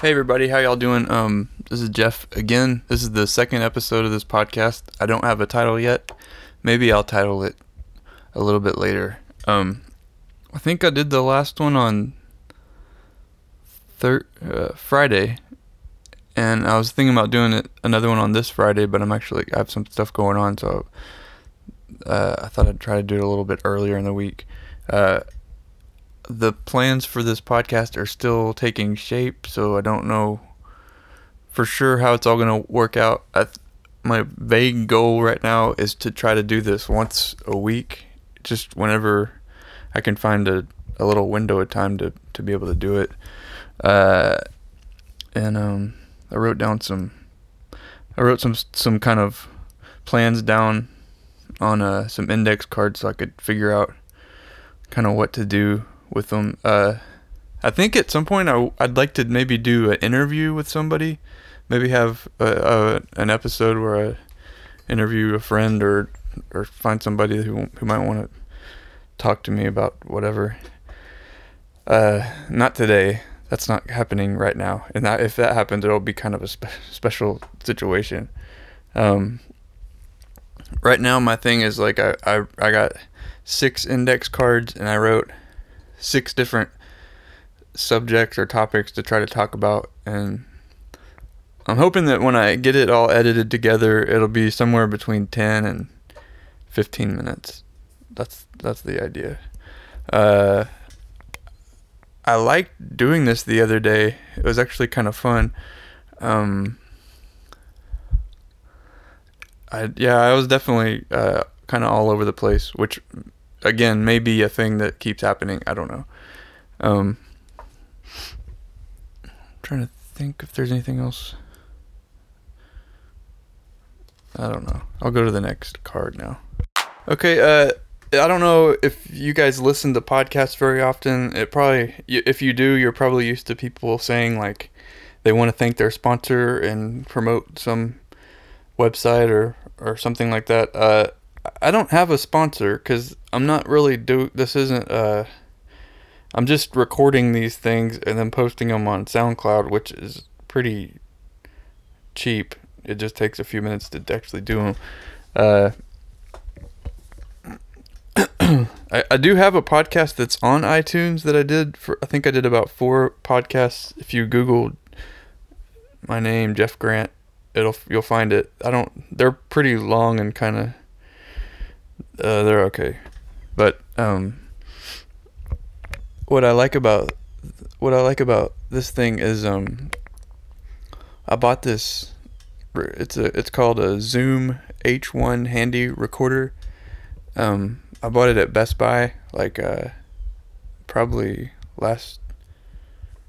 Hey everybody, how y'all doing? Um, this is Jeff again. This is the second episode of this podcast. I don't have a title yet. Maybe I'll title it a little bit later. Um, I think I did the last one on thir- uh, Friday, and I was thinking about doing it another one on this Friday, but I'm actually I have some stuff going on, so uh, I thought I'd try to do it a little bit earlier in the week. Uh, the plans for this podcast are still taking shape, so I don't know for sure how it's all going to work out. I my vague goal right now is to try to do this once a week, just whenever I can find a, a little window of time to, to be able to do it. Uh, and um, I wrote down some, I wrote some some kind of plans down on uh, some index cards so I could figure out kind of what to do with them. Uh, I think at some point I, I'd like to maybe do an interview with somebody, maybe have a, a, an episode where I interview a friend or or find somebody who who might want to talk to me about whatever. Uh, not today. That's not happening right now. And that if that happens, it'll be kind of a spe- special situation. Um, right now, my thing is like I, I I got six index cards and I wrote six different subjects or topics to try to talk about and I'm hoping that when I get it all edited together it'll be somewhere between 10 and 15 minutes. That's that's the idea. Uh I liked doing this the other day. It was actually kind of fun. Um I yeah, I was definitely uh kind of all over the place, which again may be a thing that keeps happening. I don't know. Um, I'm trying to think if there's anything else. I don't know. I'll go to the next card now. Okay. Uh, I don't know if you guys listen to podcasts very often. It probably, if you do, you're probably used to people saying like they want to thank their sponsor and promote some website or or something like that. Uh, I don't have a sponsor because I'm not really do. This isn't. Uh, I'm just recording these things and then posting them on SoundCloud, which is pretty cheap. It just takes a few minutes to actually do them. Uh, I, I do have a podcast that's on iTunes that I did for. I think I did about four podcasts. If you Google my name, Jeff Grant, it'll you'll find it. I don't. They're pretty long and kind of uh, they're okay. But um, what I like about what I like about this thing is um, I bought this. It's a it's called a Zoom H1 handy recorder. Um, I bought it at Best Buy like uh, probably last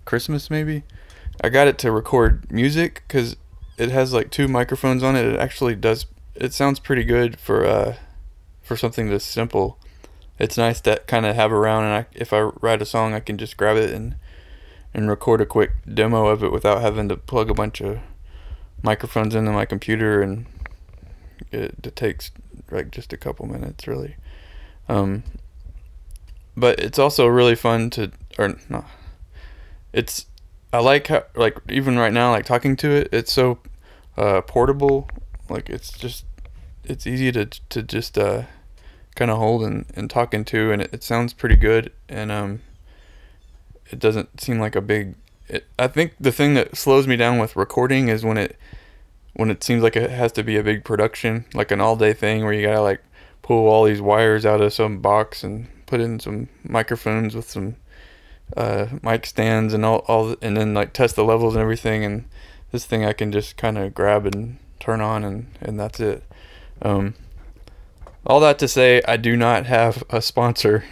Christmas maybe. I got it to record music because it has like two microphones on it. It actually does. It sounds pretty good for uh for something this simple. It's nice to kind of have around, and I, if I write a song, I can just grab it and and record a quick demo of it without having to plug a bunch of microphones into my computer, and it, it takes like just a couple minutes, really. Um, but it's also really fun to, or no, it's I like how like even right now, like talking to it, it's so uh, portable. Like it's just it's easy to to just uh, kind of hold and, and talking to and it, it sounds pretty good and um it doesn't seem like a big it, I think the thing that slows me down with recording is when it when it seems like it has to be a big production like an all day thing where you gotta like pull all these wires out of some box and put in some microphones with some uh, mic stands and all, all and then like test the levels and everything and this thing I can just kind of grab and turn on and and that's it. Um, all that to say, I do not have a sponsor.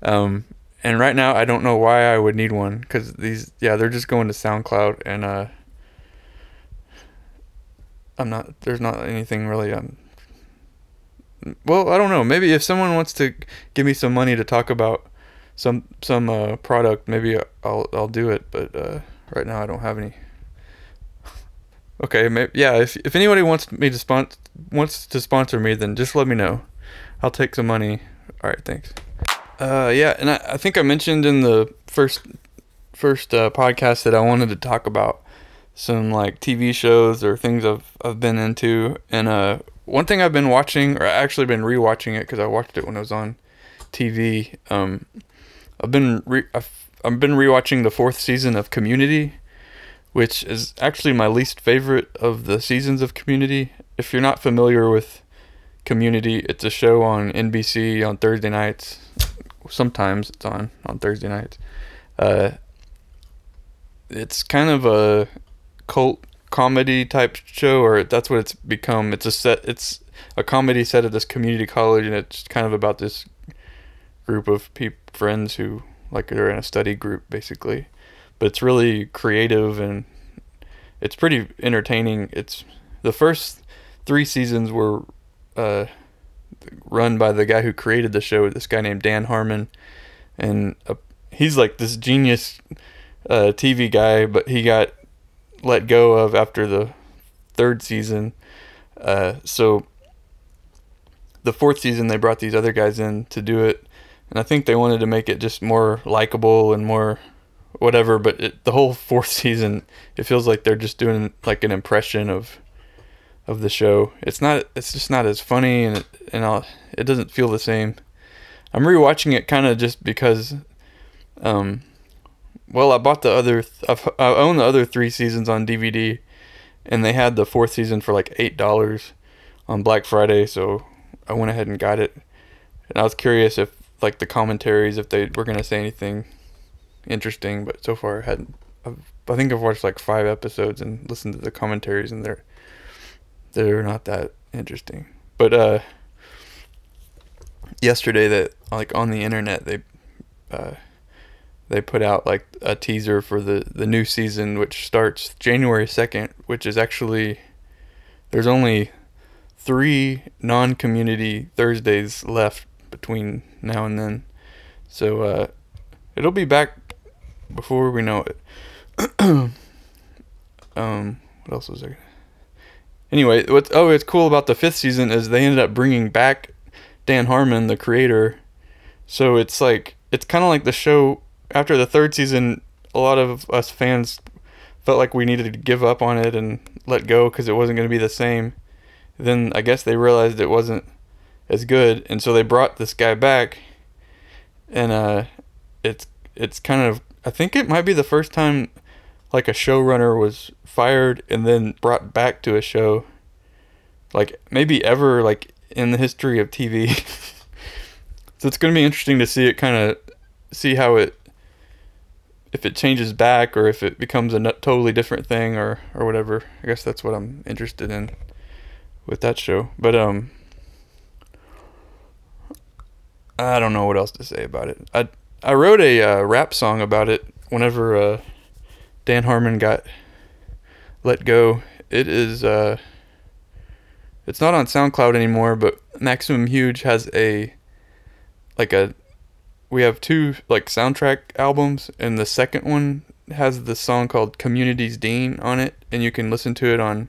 Um, and right now, I don't know why I would need one because these, yeah, they're just going to SoundCloud, and uh, I'm not. There's not anything really. Um, well, I don't know. Maybe if someone wants to give me some money to talk about some some uh, product, maybe I'll I'll do it. But uh, right now, I don't have any. Okay, maybe, yeah. If if anybody wants me to sponsor wants to sponsor me, then just let me know. I'll take some money. All right, thanks. Uh, yeah, and I, I think I mentioned in the first first uh, podcast that I wanted to talk about some like TV shows or things I've I've been into, and uh, one thing I've been watching, or actually been rewatching it because I watched it when it was on TV. Um, I've been re- I've, I've been rewatching the fourth season of Community, which is actually my least favorite of the seasons of Community. If you're not familiar with Community, it's a show on NBC on Thursday nights. Sometimes it's on on Thursday nights. Uh, it's kind of a cult comedy type show, or that's what it's become. It's a set. It's a comedy set at this community college, and it's kind of about this group of peop- friends who like they're in a study group basically. But it's really creative and it's pretty entertaining. It's the first three seasons were uh, run by the guy who created the show. This guy named Dan Harmon, and uh, he's like this genius uh, TV guy, but he got let go of after the third season. Uh, so the fourth season, they brought these other guys in to do it, and I think they wanted to make it just more likable and more whatever. But it, the whole fourth season, it feels like they're just doing like an impression of of the show. It's not. It's just not as funny, and it, and I'll, it doesn't feel the same. I'm rewatching it kind of just because. Um, well, I bought the other. Th- I own the other three seasons on DVD, and they had the fourth season for like eight dollars on Black Friday, so I went ahead and got it. And I was curious if like the commentaries, if they were gonna say anything interesting, but so far I hadn't. I've, I think I've watched like five episodes and listened to the commentaries, and they're they're not that interesting. But uh, yesterday that like on the internet they uh they put out like a teaser for the the new season which starts January 2nd which is actually there's only 3 non-community Thursdays left between now and then so uh it'll be back before we know it. Um what else was there? Anyway what's oh it's cool about the fifth season is they ended up bringing back Dan Harmon the creator. So it's like it's kind of like the show after the third season, a lot of us fans felt like we needed to give up on it and let go because it wasn't going to be the same. Then I guess they realized it wasn't as good, and so they brought this guy back, and uh, it's it's kind of I think it might be the first time like a showrunner was fired and then brought back to a show, like maybe ever like in the history of TV. so it's going to be interesting to see it kind of see how it if it changes back or if it becomes a totally different thing or or whatever. I guess that's what I'm interested in with that show. But um I don't know what else to say about it. I I wrote a uh, rap song about it whenever uh, Dan Harmon got let go. It is uh it's not on SoundCloud anymore, but Maximum Huge has a like a we have two like soundtrack albums, and the second one has the song called "Community's Dean" on it, and you can listen to it on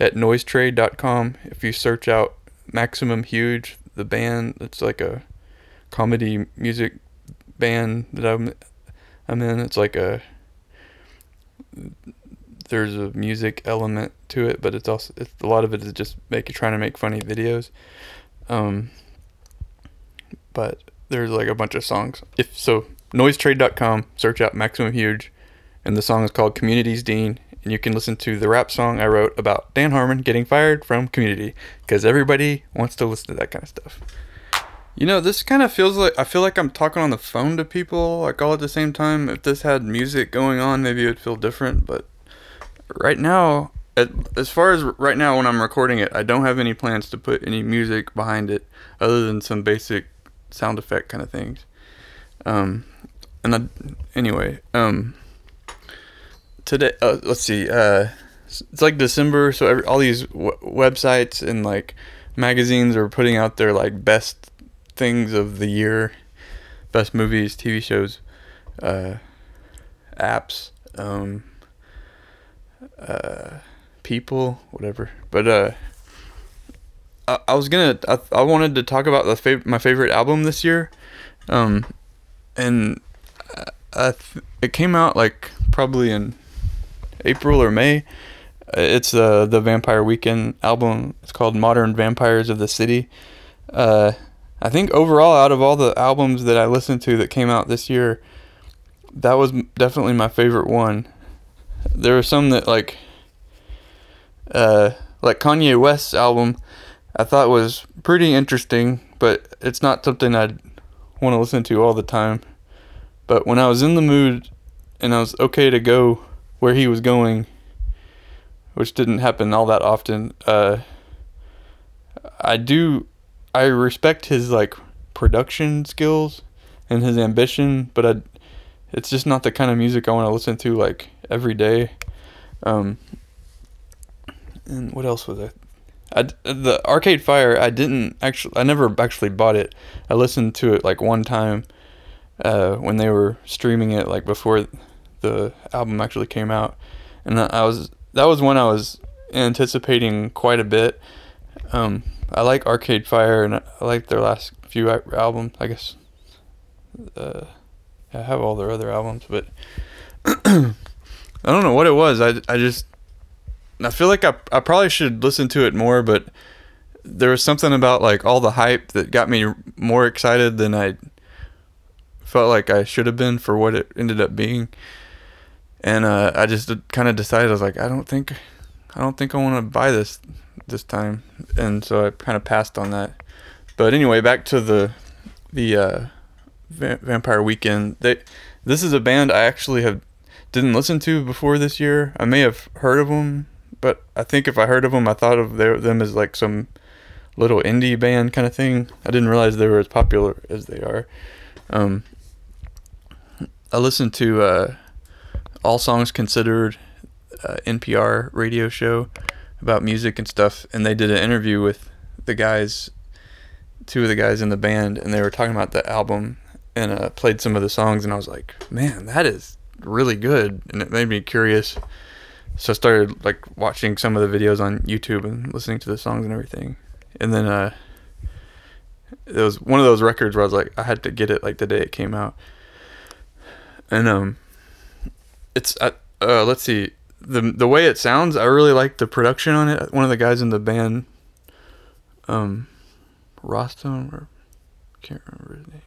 at noisetrade.com if you search out Maximum Huge, the band. It's like a comedy music band that I'm I'm in. It's like a there's a music element to it, but it's also it's, a lot of it is just making trying to make funny videos. Um, but there's like a bunch of songs. If so, noisetrade.com, search out Maximum Huge, and the song is called Community's Dean, and you can listen to the rap song I wrote about Dan Harmon getting fired from Community, because everybody wants to listen to that kind of stuff. You know, this kind of feels like I feel like I'm talking on the phone to people like all at the same time. If this had music going on, maybe it would feel different, but right now, as far as right now when I'm recording it, I don't have any plans to put any music behind it other than some basic sound effect kind of things. Um, and I, anyway, um, today, uh, let's see, uh, it's like December, so every, all these w- websites and like magazines are putting out their like best things of the year, best movies, TV shows, uh, apps, um, uh, people, whatever. But uh, I, I was gonna I, I wanted to talk about the fav- my favorite album this year, um, and Uh, th- it came out like probably in April or May. It's uh, the Vampire Weekend album. It's called Modern Vampires of the City. Uh, I think overall, out of all the albums that I listened to that came out this year, that was definitely my favorite one. There were some that like, uh, like Kanye West's album, I thought was pretty interesting, but it's not something I'd want to listen to all the time. But when I was in the mood and I was okay to go where he was going, which didn't happen all that often, uh, I do, I respect his like production skills and his ambition, but I, it's just not the kind of music I want to listen to like every day. Um, and what else was i? the Arcade Fire. I didn't actually. I never actually bought it. I listened to it like one time uh, when they were streaming it, like before the album actually came out, and I was that was one I was anticipating quite a bit. Um, I like Arcade Fire, and I like their last few albums. I guess uh, I have all their other albums, but I don't know what it was. I, I just I feel like I I probably should listen to it more, but there was something about like all the hype that got me more excited than I felt like I should have been for what it ended up being. And uh, I just kind of decided I was like, I don't think, I don't think I want to buy this this time, and so I kind of passed on that. But anyway, back to the the uh, Va- Vampire Weekend. They this is a band I actually have didn't listen to before this year. I may have heard of them, but I think if I heard of them, I thought of their, them as like some little indie band kind of thing. I didn't realize they were as popular as they are. Um, I listened to uh, All Songs Considered uh, NPR radio show about music and stuff, and they did an interview with the guys, two of the guys in the band, and they were talking about the album and uh, played some of the songs, and I was like, man, that is really good, and it made me curious. So I started like watching some of the videos on YouTube and listening to the songs and everything, and then uh, it was one of those records where I was like, I had to get it like the day it came out, and um, it's uh, uh let's see the the way it sounds, I really like the production on it. One of the guys in the band, um, Rostam or can't remember his name.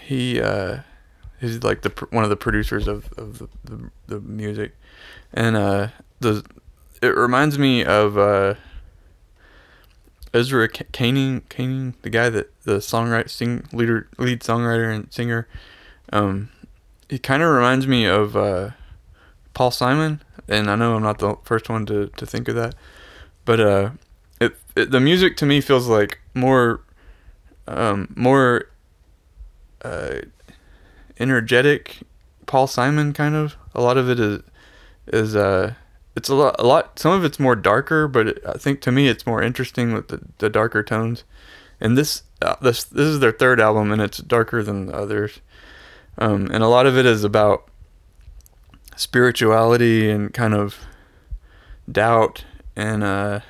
He uh, he's like the one of the producers of of the the, the music, and uh, the it reminds me of uh. Ezra Koenig, Koenig, the guy that the songwriter, sing leader, lead songwriter and singer, um, he kind of reminds me of uh, Paul Simon, and I know I'm not the first one to, to think of that, but uh, it, it the music to me feels like more, um, more, uh, energetic. Paul Simon kind of. A lot of it is is uh, it's a lot a lot. Some of it's more darker, but it, I think to me it's more interesting with the, the darker tones. And this uh, this this is their third album, and it's darker than the others. Um, and a lot of it is about spirituality and kind of doubt and uh,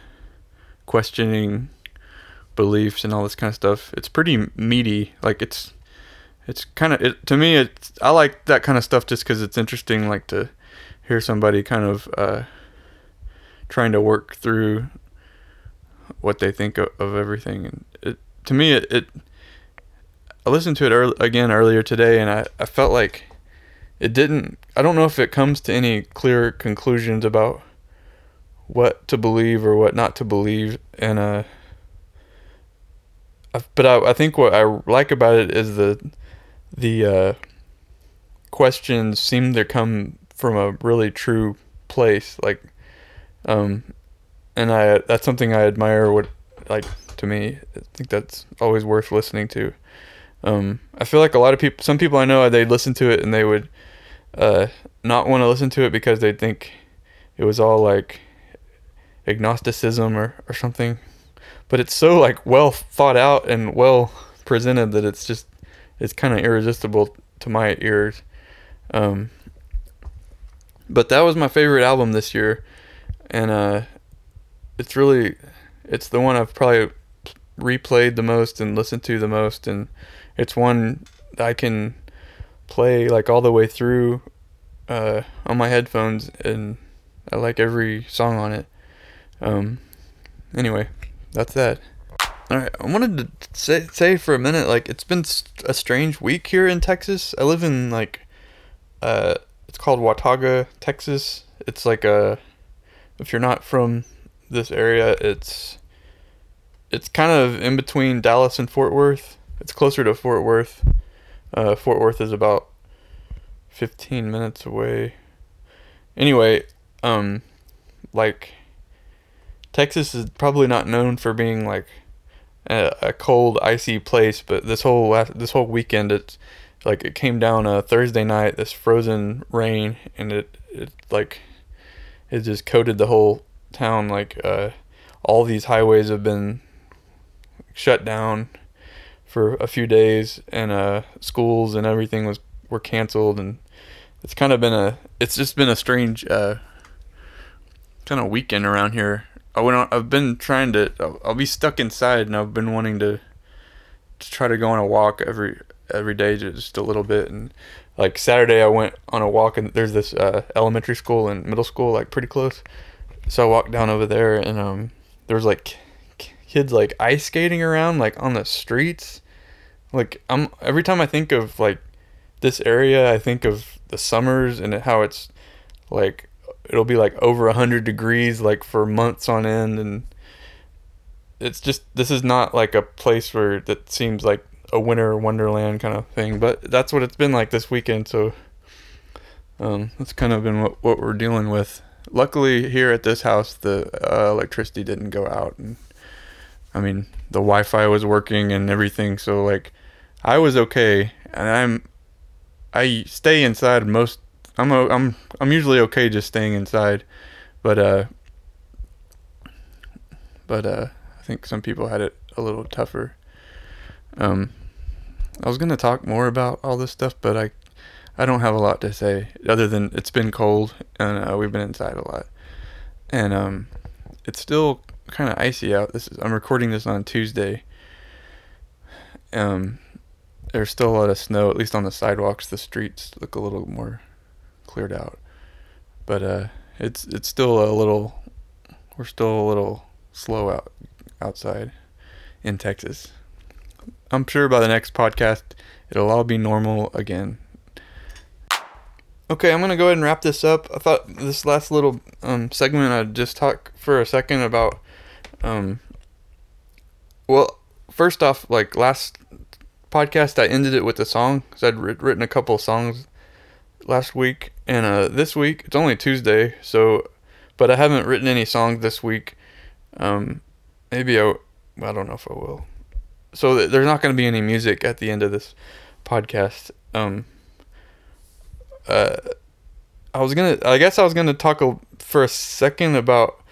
questioning beliefs and all this kind of stuff. It's pretty meaty. Like it's it's kind of it to me. It's I like that kind of stuff just because it's interesting. Like to hear somebody kind of uh, trying to work through what they think of, of everything. And it to me it, it I listened to it earl again earlier today, and I, I felt like it didn't. I don't know if it comes to any clear conclusions about what to believe or what not to believe, and uh, but I, I think what I like about it is the the uh, questions seem to come from a really true place, like, um, and I that's something I admire. What like to me, I think that's always worth listening to. Um, I feel like a lot of people, some people I know, they listen to it and they would uh, not want to listen to it because they think it was all like agnosticism or, or something. But it's so like well thought out and well presented that it's just it's kind of irresistible to my ears. Um, but that was my favorite album this year, and uh, it's really it's the one I've probably replayed the most and listened to the most, and it's one I can play like all the way through uh, on my headphones, and I like every song on it. Um, anyway, that's that. All right, I wanted to say say for a minute, like it's been a strange week here in Texas. I live in like, uh, it's called Watauga, Texas. It's like a, if you're not from this area, it's, it's kind of in between Dallas and Fort Worth. It's closer to Fort Worth. Uh, Fort Worth is about 15 minutes away. Anyway, um, like, Texas is probably not known for being like a, a cold, icy place, but this whole last, this whole weekend, it's like it came down a Thursday night, this frozen rain, and it it like it just coated the whole town. Like uh, all these highways have been shut down for a few days, and uh, schools and everything was were canceled, and it's kind of been a it's just been a strange uh, kind of weekend around here. I went on, I've been trying to I'll, I'll, be stuck inside, and I've been wanting to to try to go on a walk every every day just a little bit and like Saturday I went on a walk and there's this uh, elementary school and middle school like pretty close so I walked down over there and um there was like kids like ice skating around like on the streets like I'm every time I think of like this area I think of the summers and how it's like it'll be like over a hundred degrees like for months on end. And it's just this is not like a place where that seems like a winter wonderland kind of thing but that's what it's been like this weekend. So um, that's kind of been what, what we're dealing with. Luckily here at this house the uh, electricity didn't go out. And i mean the wi-fi was working and everything. So like i was okay and i'm I stay inside most. I'm I'm I'm usually okay just staying inside, but uh, but uh, I think some people had it a little tougher. Um, I was gonna talk more about all this stuff, but I I don't have a lot to say other than it's been cold and uh, we've been inside a lot, and um, it's still kind of icy out. This is I'm recording this on Tuesday. Um, there's still a lot of snow, at least on the sidewalks. The streets look a little more cleared out, but uh, it's it's still a little. We're still a little slow out outside in Texas. I'm sure by the next podcast it'll all be normal again. Okay, I'm gonna go ahead and wrap this up. I thought this last little um, segment I'd just talk for a second about. Um, well, first off, like last podcast, I ended it with a song because I'd written a couple songs last week, and uh, this week it's only Tuesday, so but I haven't written any songs this week. Um, maybe I, I don't know if I will. So th- there's not going to be any music at the end of this podcast. Um, uh, I was gonna, I guess I was gonna talk a, for a second about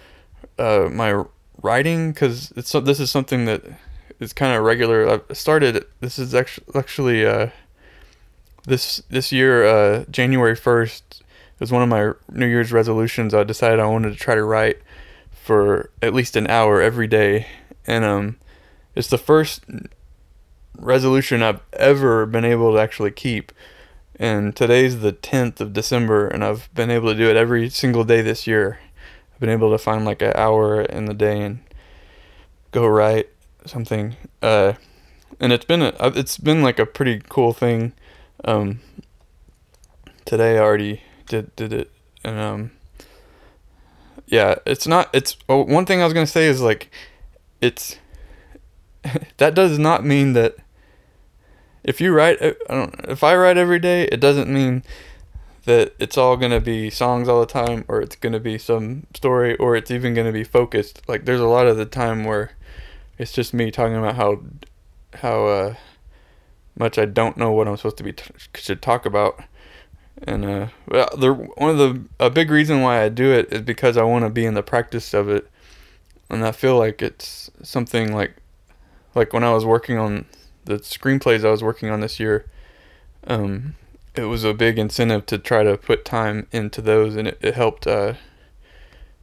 uh, my writing because it's this is something that is kind of regular. I started. This is actually actually uh, this this year, uh, January first, was one of my New Year's resolutions. I decided I wanted to try to write for at least an hour every day, and um, it's the first resolution I've ever been able to actually keep. And today's the 10th of December, and I've been able to do it every single day this year. I've been able to find like an hour in the day and go write something. Uh, and it's been a, uh, it's been like a pretty cool thing. Um, today I already did did it, and um, yeah, it's not. It's oh, one thing I was gonna say is like, it's that does not mean that if you write, uh, I don't. If I write every day, it doesn't mean that it's all gonna be songs all the time, or it's gonna be some story, or it's even gonna be focused. Like there's a lot of the time where it's just me talking about how how uh, much I don't know what I'm supposed to be t- should talk about. And uh, well, the one of the a big reason why I do it is because I want to be in the practice of it, and I feel like it's something like like when I was working on the screenplays I was working on this year. Um, it was a big incentive to try to put time into those, and it, it helped. Uh,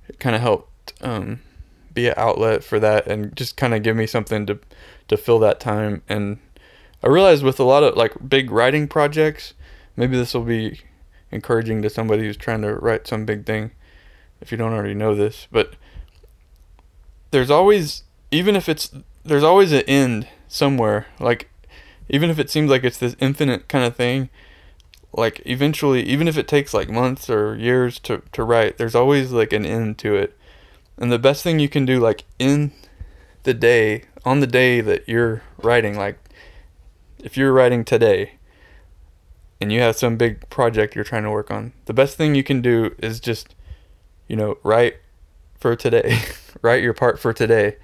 it kind of helped um, be an outlet for that and just kind of give me something to to fill that time. And I realized with a lot of like big writing projects maybe this will be encouraging to somebody who's trying to write some big thing if you don't already know this. But there's always even if it's there's always an end somewhere. Like even if it seems like it's this infinite kind of thing like eventually even if it takes like months or years to to write there's always like an end to it and the best thing you can do like in the day on the day that you're writing like if you're writing today and you have some big project you're trying to work on the best thing you can do is just you know write for today write your part for today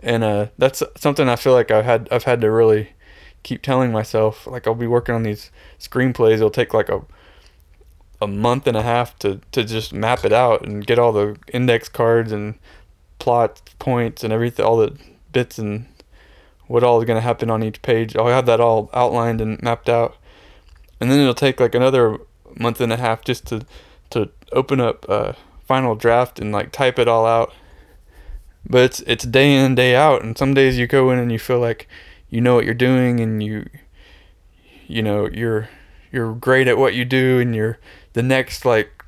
and uh, that's something i feel like i've had i've had to really keep telling myself like I'll be working on these screenplays. It'll take like a a month and a half to to just map it out and get all the index cards and plot points and everything, all the bits and what all is going to happen on each page. I'll have that all outlined and mapped out, and then it'll take like another month and a half just to to open up a final draft and like type it all out. But it's it's day in day out, and some days you go in and you feel like you know what you're doing and you you know you're you're great at what you do and you're the next like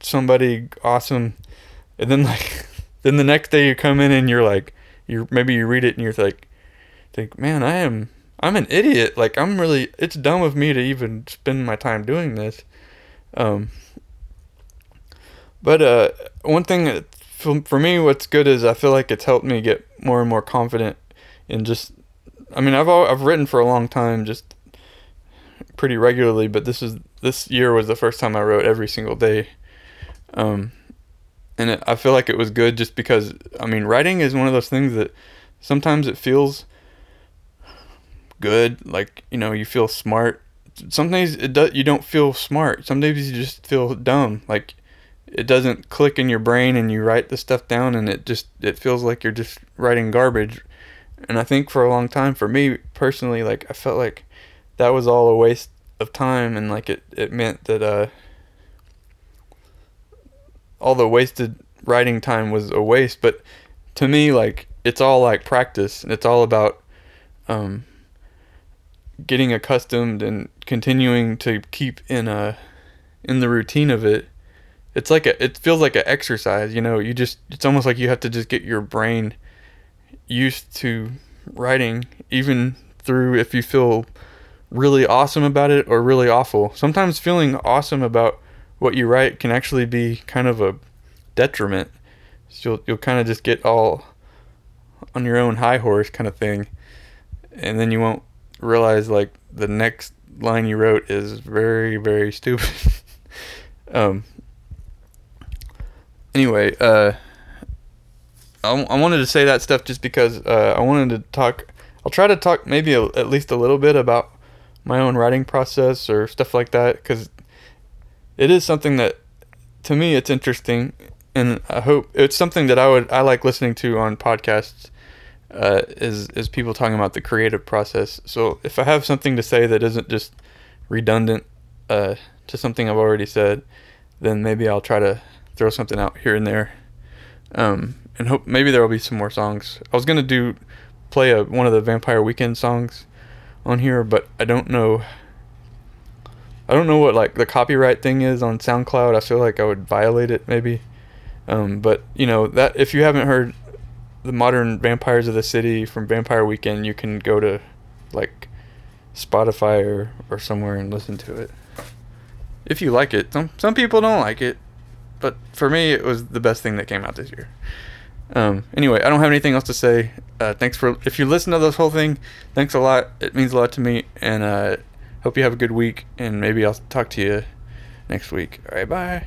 somebody awesome and then like then the next day you come in and you're like you maybe you read it and you're like think man I am I'm an idiot. Like I'm really it's dumb of me to even spend my time doing this. Um but uh one thing that for, me what's good is I feel like it's helped me get more and more confident in just I mean, I've I've written for a long time, just pretty regularly, but this is this year was the first time I wrote every single day. Um, and it, I feel like it was good just because I mean, writing is one of those things that sometimes it feels good, like you know, you feel smart. Some days it do, you don't feel smart. Some days you just feel dumb, like it doesn't click in your brain, and you write the stuff down, and it just it feels like you're just writing garbage and I think for a long time, for me personally, like I felt like that was all a waste of time, and like it it meant that uh, all the wasted writing time was a waste. But to me, like it's all like practice, and it's all about um, getting accustomed and continuing to keep in a in the routine of it. It's like a, it feels like an exercise, you know. You just it's almost like you have to just get your brain used to writing, even through if you feel really awesome about it or really awful. Sometimes feeling awesome about what you write can actually be kind of a detriment. So you'll you'll kind of just get all on your own high horse kind of thing, and then you won't realize like the next line you wrote is very very stupid. um. Anyway, uh, I, I wanted to say that stuff just because uh, I wanted to talk. I'll try to talk maybe a, at least a little bit about my own writing process or stuff like that because it is something that to me it's interesting and I hope it's something that I would I like listening to on podcasts uh, is is people talking about the creative process. So if I have something to say that isn't just redundant uh, to something I've already said, then maybe I'll try to throw something out here and there. Um, and hope maybe there will be some more songs. I was gonna do play a one of the Vampire Weekend songs on here, but I don't know. I don't know what like the copyright thing is on SoundCloud. I feel like I would violate it maybe. Um, but you know that if you haven't heard the modern Vampires of the City from Vampire Weekend, you can go to like Spotify or, or somewhere and listen to it. If you like it, some some people don't like it, but for me, it was the best thing that came out this year. Um, anyway, I don't have anything else to say. Uh, thanks for if you listen to this whole thing. Thanks a lot. It means a lot to me, and uh, hope you have a good week. And maybe I'll talk to you next week. All right, bye.